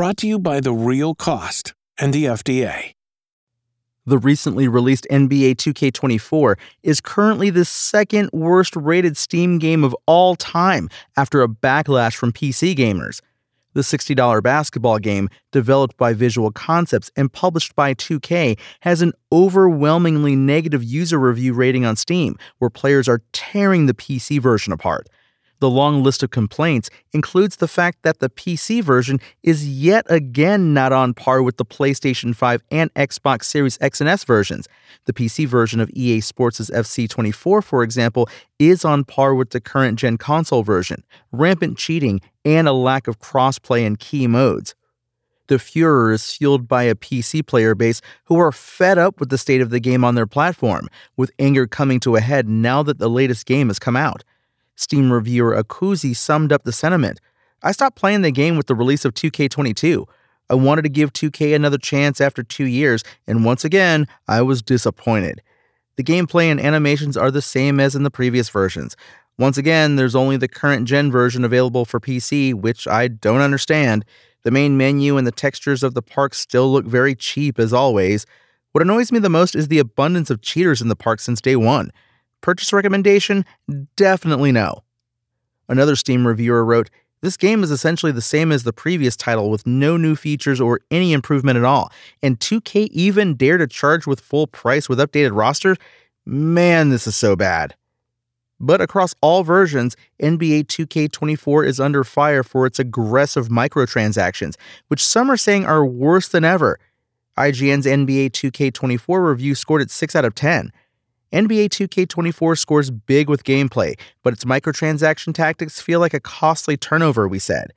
Brought to you by The Real Cost and the FDA. The recently released NBA 2K24 is currently the second worst rated Steam game of all time after a backlash from PC gamers. The $60 basketball game, developed by Visual Concepts and published by 2K, has an overwhelmingly negative user review rating on Steam, where players are tearing the PC version apart. The long list of complaints includes the fact that the PC version is yet again not on par with the PlayStation 5 and Xbox Series X and S versions. The PC version of EA Sports' FC24, for example, is on par with the current gen console version, rampant cheating, and a lack of crossplay in key modes. The furor is fueled by a PC player base who are fed up with the state of the game on their platform, with anger coming to a head now that the latest game has come out. Steam reviewer Akuzi summed up the sentiment. I stopped playing the game with the release of 2K22. I wanted to give 2K another chance after two years, and once again, I was disappointed. The gameplay and animations are the same as in the previous versions. Once again, there's only the current gen version available for PC, which I don't understand. The main menu and the textures of the park still look very cheap as always. What annoys me the most is the abundance of cheaters in the park since day one. Purchase recommendation? Definitely no. Another Steam reviewer wrote, This game is essentially the same as the previous title with no new features or any improvement at all. And 2K even dare to charge with full price with updated rosters? Man, this is so bad. But across all versions, NBA 2K24 is under fire for its aggressive microtransactions, which some are saying are worse than ever. IGN's NBA 2K24 review scored it 6 out of 10. NBA 2K24 scores big with gameplay, but its microtransaction tactics feel like a costly turnover, we said.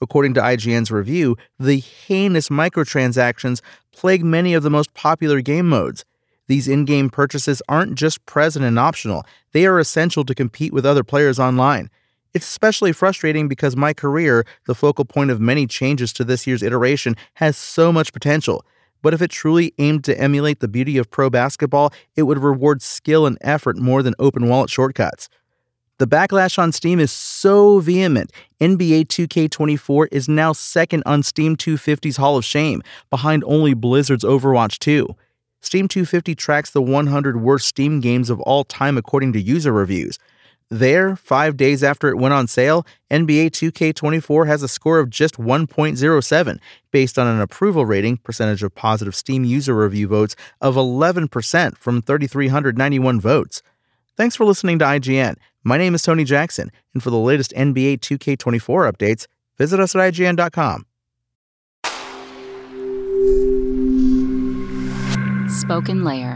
According to IGN's review, the heinous microtransactions plague many of the most popular game modes. These in game purchases aren't just present and optional, they are essential to compete with other players online. It's especially frustrating because MyCareer, the focal point of many changes to this year's iteration, has so much potential. But if it truly aimed to emulate the beauty of pro basketball, it would reward skill and effort more than open wallet shortcuts. The backlash on Steam is so vehement. NBA 2K24 is now second on Steam 250's Hall of Shame, behind only Blizzard's Overwatch 2. Steam 250 tracks the 100 worst Steam games of all time according to user reviews. There, five days after it went on sale, NBA 2K24 has a score of just 1.07, based on an approval rating, percentage of positive Steam user review votes, of 11% from 3,391 votes. Thanks for listening to IGN. My name is Tony Jackson, and for the latest NBA 2K24 updates, visit us at IGN.com. Spoken Layer.